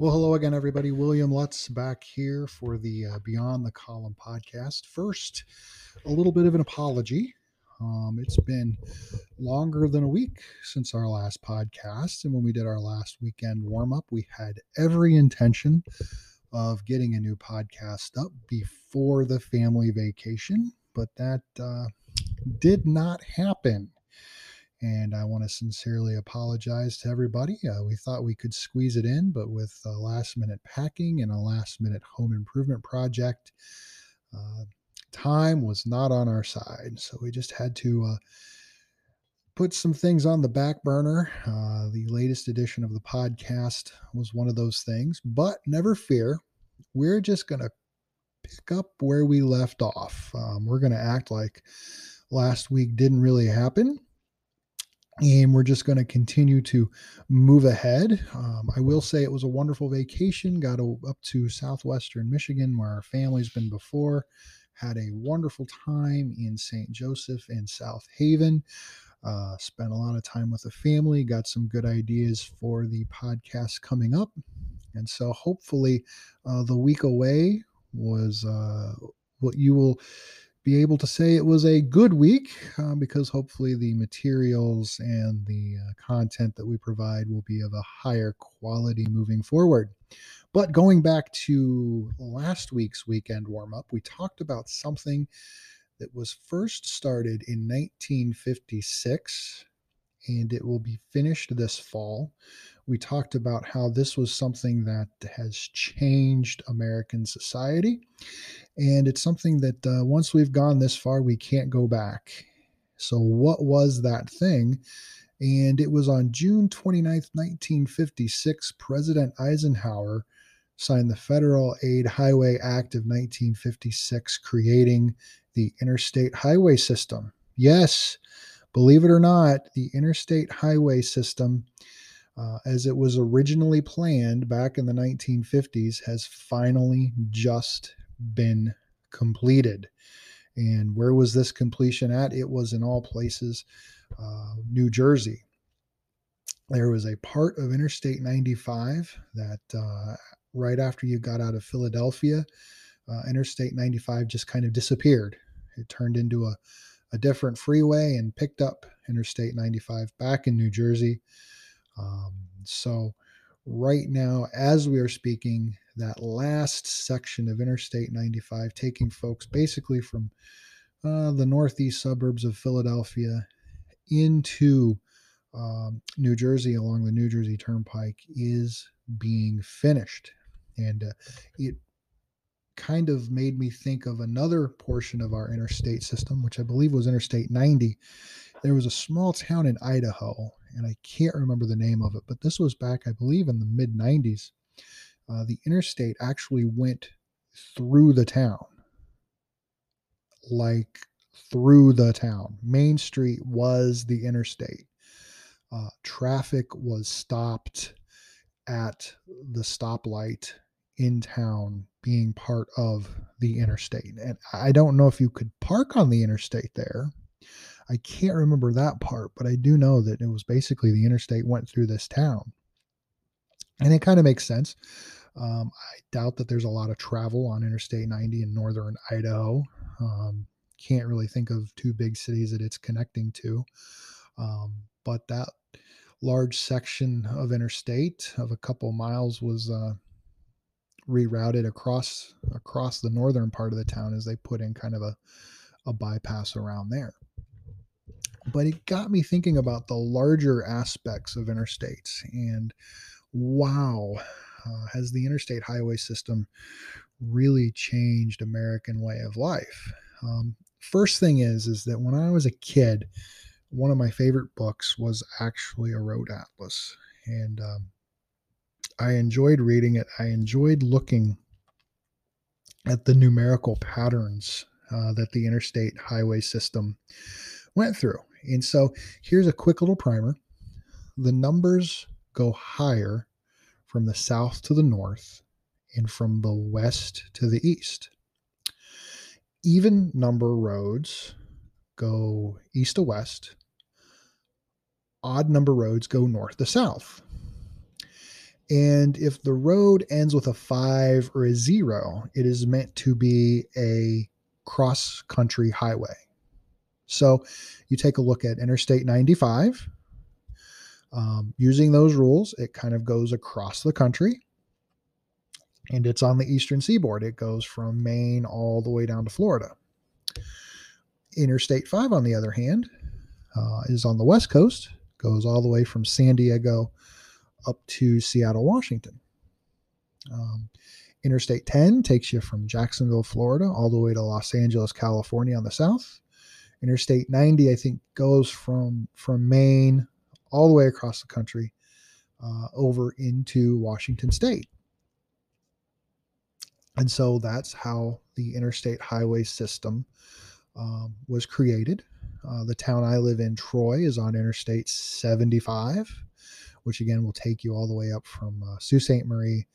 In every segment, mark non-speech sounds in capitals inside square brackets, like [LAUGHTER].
Well, hello again, everybody. William Lutz back here for the uh, Beyond the Column podcast. First, a little bit of an apology. Um, it's been longer than a week since our last podcast. And when we did our last weekend warm up, we had every intention of getting a new podcast up before the family vacation, but that uh, did not happen. And I want to sincerely apologize to everybody. Uh, we thought we could squeeze it in, but with a last minute packing and a last minute home improvement project, uh, time was not on our side. So we just had to uh, put some things on the back burner. Uh, the latest edition of the podcast was one of those things, but never fear. We're just going to pick up where we left off. Um, we're going to act like last week didn't really happen and we're just going to continue to move ahead. Um, I will say it was a wonderful vacation. Got up to southwestern Michigan where our family's been before. Had a wonderful time in St. Joseph and South Haven. Uh, spent a lot of time with the family. Got some good ideas for the podcast coming up. And so hopefully uh, the week away was uh, what you will be able to say it was a good week uh, because hopefully the materials and the uh, content that we provide will be of a higher quality moving forward. But going back to last week's weekend warm up, we talked about something that was first started in 1956 and it will be finished this fall. We talked about how this was something that has changed American society. And it's something that uh, once we've gone this far, we can't go back. So, what was that thing? And it was on June 29th, 1956, President Eisenhower signed the Federal Aid Highway Act of 1956, creating the Interstate Highway System. Yes, Believe it or not, the interstate highway system, uh, as it was originally planned back in the 1950s, has finally just been completed. And where was this completion at? It was in all places, uh, New Jersey. There was a part of Interstate 95 that uh, right after you got out of Philadelphia, uh, Interstate 95 just kind of disappeared. It turned into a a different freeway and picked up Interstate 95 back in New Jersey. Um, so, right now, as we are speaking, that last section of Interstate 95, taking folks basically from uh, the northeast suburbs of Philadelphia into um, New Jersey along the New Jersey Turnpike, is being finished. And uh, it kind of made me think of another portion of our interstate system, which I believe was Interstate 90. There was a small town in Idaho, and I can't remember the name of it, but this was back, I believe, in the mid 90s. Uh, the interstate actually went through the town, like through the town. Main Street was the interstate. Uh, traffic was stopped at the stoplight in town being part of the interstate. And I don't know if you could park on the interstate there. I can't remember that part, but I do know that it was basically the interstate went through this town. And it kind of makes sense. Um, I doubt that there's a lot of travel on Interstate 90 in northern Idaho. Um, can't really think of two big cities that it's connecting to. Um, but that large section of interstate of a couple miles was uh, rerouted across across the northern part of the town as they put in kind of a, a bypass around there. But it got me thinking about the larger aspects of interstates and wow, uh, has the interstate highway system really changed American way of life? Um, first thing is is that when I was a kid, one of my favorite books was actually a road atlas, and um, I enjoyed reading it. I enjoyed looking at the numerical patterns uh, that the interstate highway system went through. And so here's a quick little primer. The numbers go higher from the south to the north and from the west to the east. Even number roads go east to west. Odd number roads go north to south. And if the road ends with a five or a zero, it is meant to be a cross country highway. So you take a look at Interstate 95. Um, using those rules, it kind of goes across the country and it's on the eastern seaboard. It goes from Maine all the way down to Florida. Interstate 5, on the other hand, uh, is on the west coast, goes all the way from San Diego up to Seattle, Washington. Um, Interstate 10 takes you from Jacksonville, Florida, all the way to Los Angeles, California on the south. Interstate 90, I think, goes from from Maine all the way across the country uh, over into Washington State. And so that's how the interstate highway system um, was created. Uh, the town I live in, Troy, is on Interstate 75, which again will take you all the way up from uh, Sault Ste. Marie,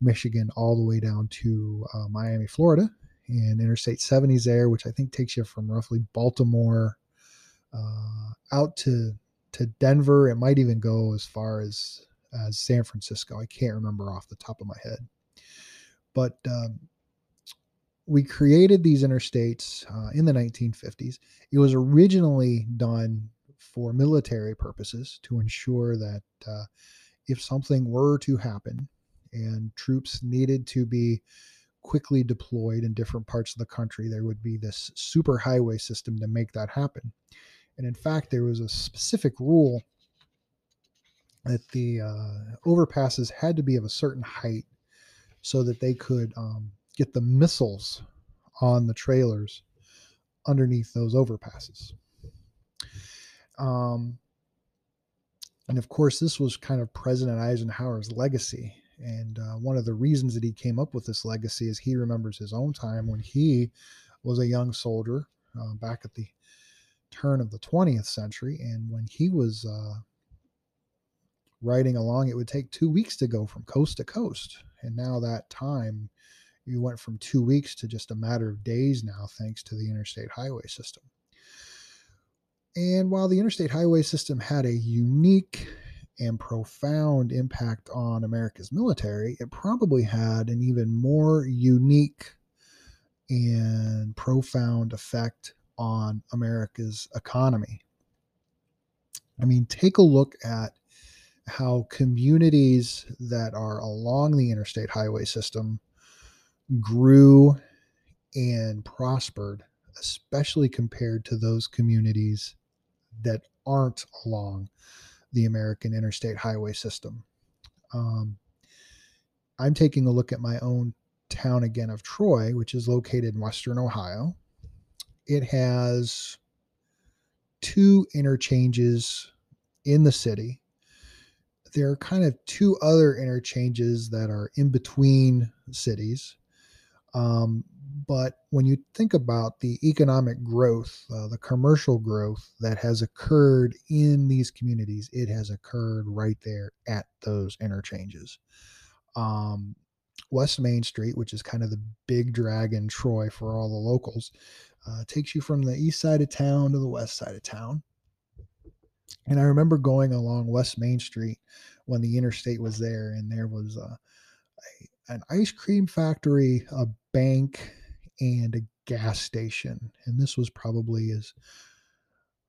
Michigan, all the way down to uh, Miami, Florida. And Interstate 70s there, which I think takes you from roughly Baltimore uh, out to to Denver. It might even go as far as as San Francisco. I can't remember off the top of my head. But um, we created these interstates uh, in the 1950s. It was originally done for military purposes to ensure that uh, if something were to happen and troops needed to be quickly deployed in different parts of the country, there would be this super highway system to make that happen. And in fact, there was a specific rule that the uh, overpasses had to be of a certain height so that they could um, get the missiles on the trailers underneath those overpasses. Um, and of course, this was kind of President Eisenhower's legacy. And uh, one of the reasons that he came up with this legacy is he remembers his own time when he was a young soldier uh, back at the turn of the 20th century. And when he was uh, riding along, it would take two weeks to go from coast to coast. And now that time, you went from two weeks to just a matter of days now, thanks to the interstate highway system. And while the interstate highway system had a unique and profound impact on America's military, it probably had an even more unique and profound effect on America's economy. I mean, take a look at how communities that are along the interstate highway system grew and prospered, especially compared to those communities that aren't along the American interstate highway system. Um, I'm taking a look at my own town again of Troy, which is located in Western Ohio. It has two interchanges in the city there are kind of two other interchanges that are in between cities. Um, but when you think about the economic growth, uh, the commercial growth that has occurred in these communities, it has occurred right there at those interchanges. Um, West Main Street, which is kind of the big drag in Troy for all the locals, uh, takes you from the east side of town to the west side of town. And I remember going along West Main Street when the interstate was there, and there was a, a, an ice cream factory, a bank, and a gas station. And this was probably as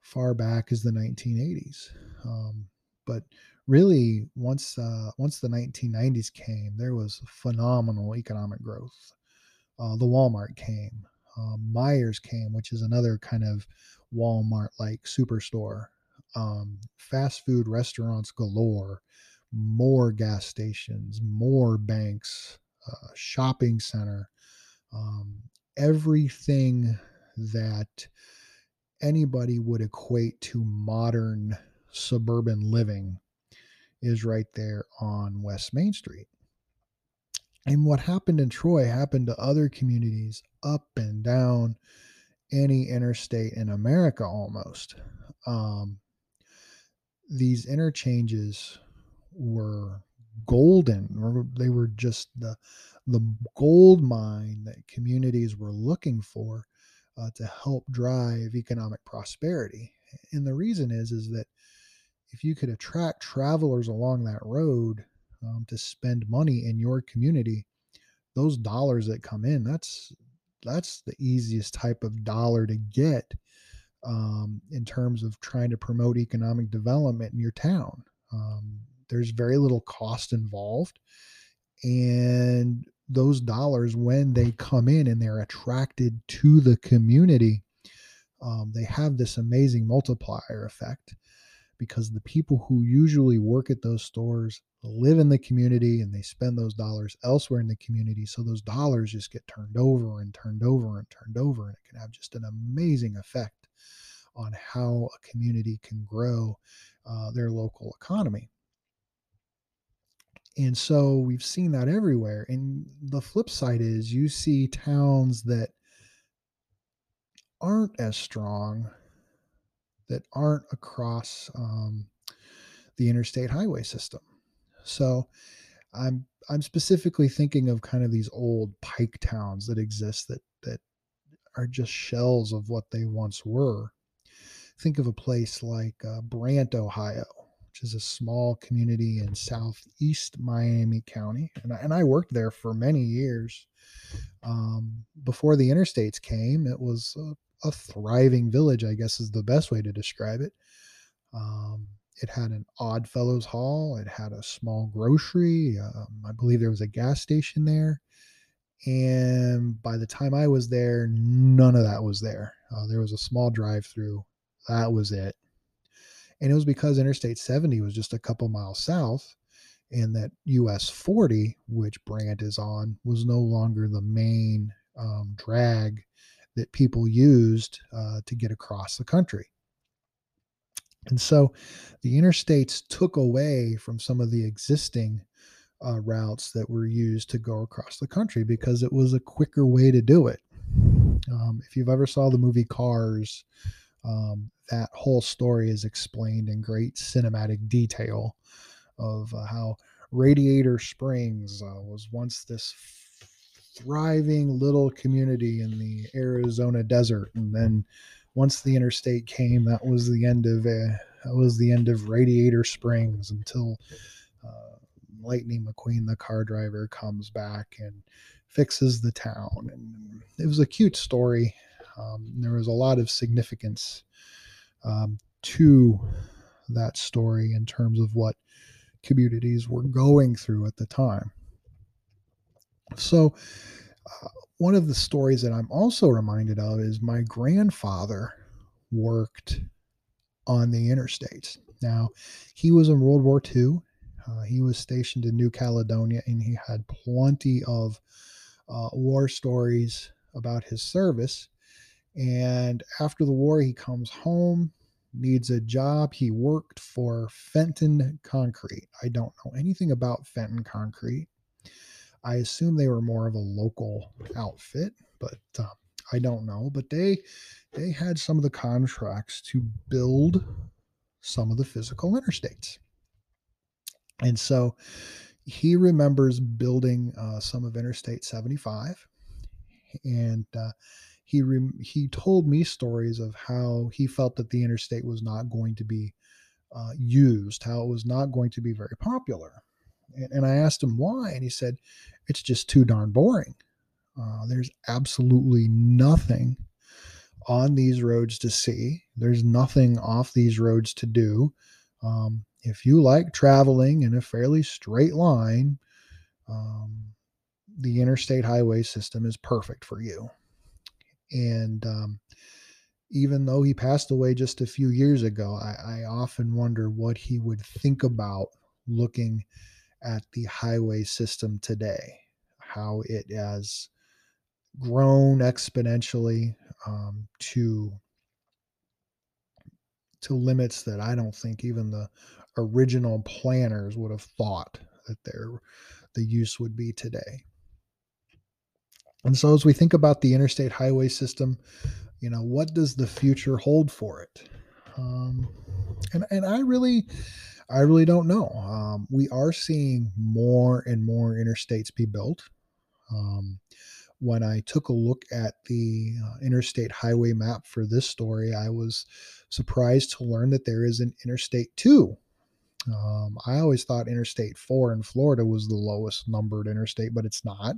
far back as the 1980s. Um, but really, once uh, once the 1990s came, there was phenomenal economic growth. Uh, the Walmart came, uh, Meijers came, which is another kind of Walmart-like superstore um, fast food restaurants galore, more gas stations, more banks, uh, shopping center, um, everything that anybody would equate to modern suburban living is right there on West Main Street. And what happened in Troy happened to other communities up and down any interstate in America almost. Um, these interchanges were golden or they were just the the gold mine that communities were looking for uh, to help drive economic prosperity and the reason is is that if you could attract travelers along that road um, to spend money in your community, those dollars that come in, that's that's the easiest type of dollar to get um, in terms of trying to promote economic development in your town. Um, there's very little cost involved, and those dollars, when they come in and they're attracted to the community, um, they have this amazing multiplier effect because the people who usually work at those stores live in the community and they spend those dollars elsewhere in the community. So those dollars just get turned over and turned over and turned over. And it can have just an amazing effect on how a community can grow uh, their local economy. And so we've seen that everywhere. And the flip side is you see towns that aren't as strong, that aren't across um, the interstate highway system. So I'm I'm specifically thinking of kind of these old pike towns that exist that that are just shells of what they once were. Think of a place like uh, Brandt, Ohio, which is a small community in southeast Miami County, and I, and I worked there for many years. Um, before the interstates came, it was a, a, thriving village, I guess is the best way to describe it. Um, it had an Odd Fellows Hall. It had a small grocery. Um, I believe there was a gas station there. And by the time I was there, none of that was there. Uh, there was a small drive through. That was it. And it was because Interstate 70 was just a couple miles south, and that US 40, which Brandt is on, was no longer the main um, drag that people used uh, to get across the country. And so the interstates took away from some of the existing uh, routes that were used to go across the country because it was a quicker way to do it. Um, if you've ever saw the movie Cars, um, that whole story is explained in great cinematic detail of uh, how Radiator Springs uh, was once this thriving little community in the Arizona desert, and then once the interstate came, that was the end of uh, that was the end of Radiator Springs until uh, Lightning McQueen, the car driver, comes back and fixes the town. And it was a cute story. Um, there was a lot of significance um, to that story in terms of what communities were going through at the time. So, uh, one of the stories that I'm also reminded of is my grandfather worked on the interstates. Now, he was in World War II. Uh, he was stationed in New Caledonia and he had plenty of uh, war stories about his service. And after the war, he comes home, needs a job. He worked for Fenton Concrete. I don't know anything about Fenton Concrete. I assume they were more of a local outfit, but uh, I don't know. But they they had some of the contracts to build some of the physical interstates, and so he remembers building uh, some of Interstate 75, and uh, he re- he told me stories of how he felt that the interstate was not going to be uh, used, how it was not going to be very popular. And, and I asked him why, and he said, it's just too darn boring. Uh, there's absolutely nothing on these roads to see. There's nothing off these roads to do. Um, if you like traveling in a fairly straight line, um, the interstate highway system is perfect for you. And um, even though he passed away just a few years ago, I, I often wonder what he would think about looking at the highway system today, how it has grown exponentially um, to to limits that I don't think even the original planners would have thought that their the use would be today. And so as we think about the interstate highway system, you know, what does the future hold for it? Um, and and I really I really don't know. Um, we are seeing more and more interstates be built. Um, when I took a look at the uh, interstate highway map for this story, I was surprised to learn that there is an Interstate 2 Um, I always thought Interstate 4 in Florida was the lowest numbered interstate, but it's not.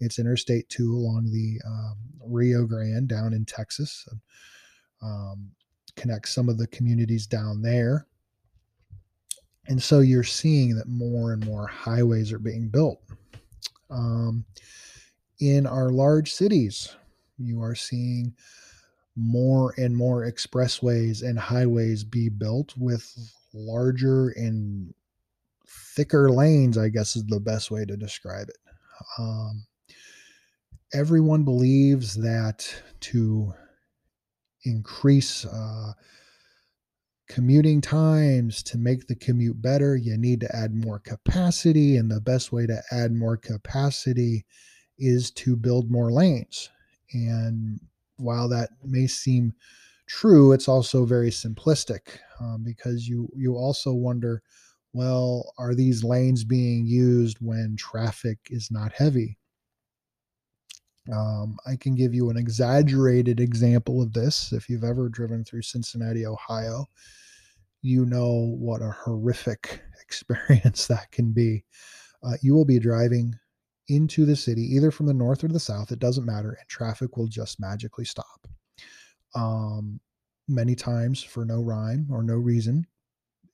It's Interstate 2 along the um, Rio Grande down in Texas. Um, connects some of the communities down there. And so you're seeing that more and more highways are being built. Um, in our large cities, you are seeing more and more expressways and highways be built with larger and thicker lanes, I guess is the best way to describe it. Um, everyone believes that to increase uh, commuting times to make the commute better, you need to add more capacity. And the best way to add more capacity is to build more lanes. And while that may seem true, it's also very simplistic um, because you you also wonder, well, are these lanes being used when traffic is not heavy? Um, I can give you an exaggerated example of this. If you've ever driven through Cincinnati, Ohio, you know what a horrific [LAUGHS] experience [LAUGHS] that can be. Uh, you will be driving into the city, either from the north or the south, it doesn't matter, and traffic will just magically stop. Um, many times for no rhyme or no reason,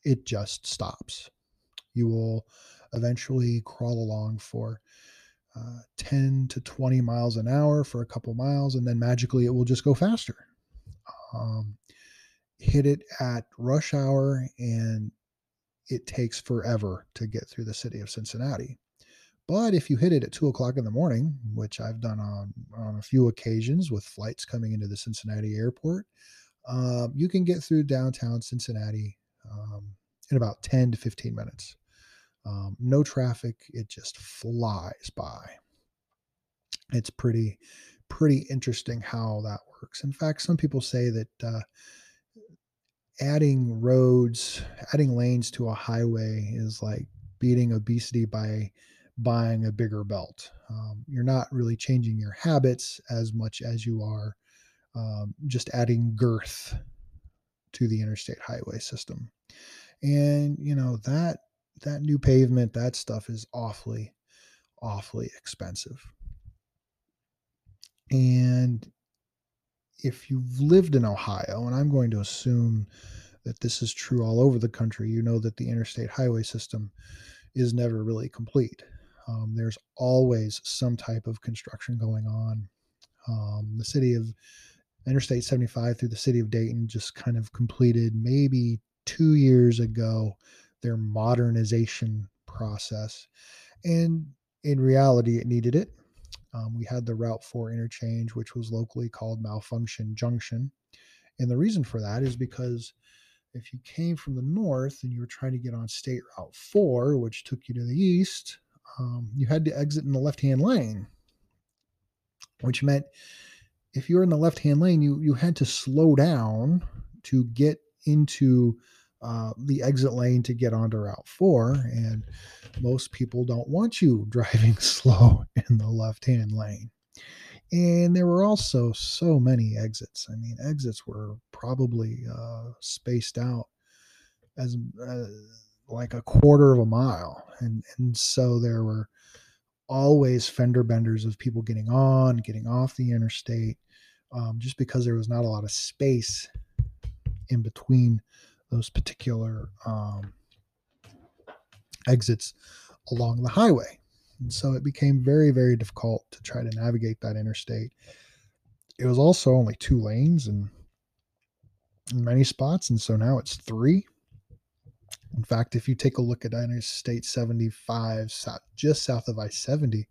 it just stops. You will eventually crawl along for uh, 10 to 20 miles an hour for a couple miles, and then magically it will just go faster. Um, hit it at rush hour, and it takes forever to get through the city of Cincinnati. But if you hit it at two o'clock in the morning, which I've done on, on a few occasions with flights coming into the Cincinnati airport, um, you can get through downtown Cincinnati um, in about 10 to 15 minutes. Um, no traffic, it just flies by. It's pretty, pretty interesting how that works. In fact, some people say that uh, adding roads, adding lanes to a highway is like beating obesity by buying a bigger belt. Um, you're not really changing your habits as much as you are um, just adding girth to the interstate highway system. And you know that that new pavement, that stuff is awfully, awfully expensive. And if you've lived in Ohio, and I'm going to assume that this is true all over the country, you know that the interstate highway system is never really complete. Um, there's always some type of construction going on. Um, the city of Interstate 75 through the city of Dayton just kind of completed maybe two years ago their modernization process. And in reality, it needed it. Um, we had the Route 4 interchange, which was locally called Malfunction Junction. And the reason for that is because if you came from the north and you were trying to get on State Route 4, which took you to the east, um, you had to exit in the left hand lane, which meant if you were in the left hand lane, you, you had to slow down to get into uh, the exit lane to get onto Route 4. And most people don't want you [LAUGHS] driving [LAUGHS] slow in the left hand lane. And there were also so many exits. I mean, exits were probably uh, spaced out as uh, like a quarter of a mile. And, and so there were always fender benders of people getting on, getting off the interstate, um, just because there was not a lot of space in between those particular um, exits along the highway. And so it became very, very difficult to try to navigate that interstate. It was also only two lanes and in many spots, and so now it's three. In fact, if you take a look at Interstate 75, just south of I 70,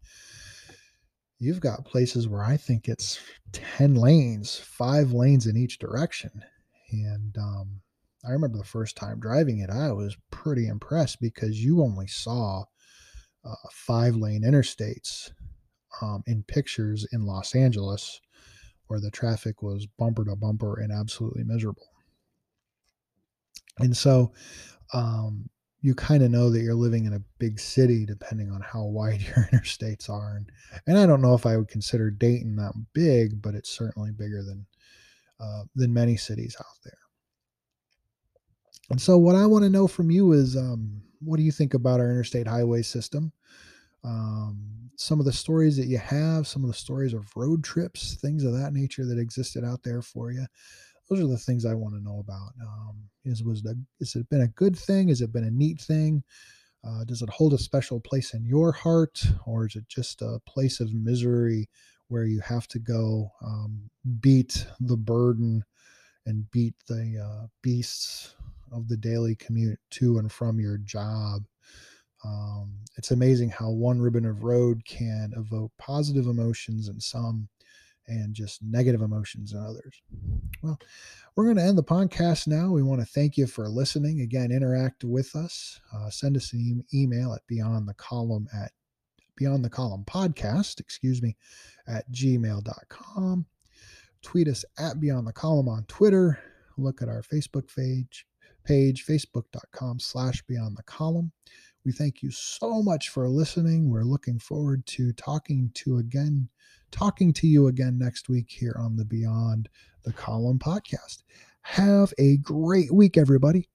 you've got places where I think it's 10 lanes, five lanes in each direction. And um, I remember the first time driving it, I was pretty impressed because you only saw uh, five lane interstates um, in pictures in Los Angeles where the traffic was bumper to bumper and absolutely miserable. And so um, you kind of know that you're living in a big city depending on how [LAUGHS] wide your interstates are. And, and I don't know if I would consider Dayton that big, but it's certainly bigger than uh, than many cities out there. And so, what I want to know from you is um, what do you think about our interstate highway system? Um, some of the stories that you have, some of the stories of road trips, things of that nature that existed out there for you. Those are the things I want to know about. Um, is was the, has it been a good thing? Has it been a neat thing? Uh, does it hold a special place in your heart, or is it just a place of misery where you have to go um, beat the burden and beat the uh, beasts of the daily commute to and from your job? Um, it's amazing how one ribbon of road can evoke positive emotions in some and just negative emotions in others. Well, we're going to end the podcast now. We want to thank you for listening. Again, interact with us. Uh, send us an e- email at beyond the column at beyond the column podcast, excuse me, at gmail.com. Tweet us at beyond the column on Twitter. Look at our Facebook page, page, facebook.com slash beyond the column. We thank you so much for listening. We're looking forward to talking to again, talking to you again next week here on the Beyond the Column podcast. Have a great week, everybody.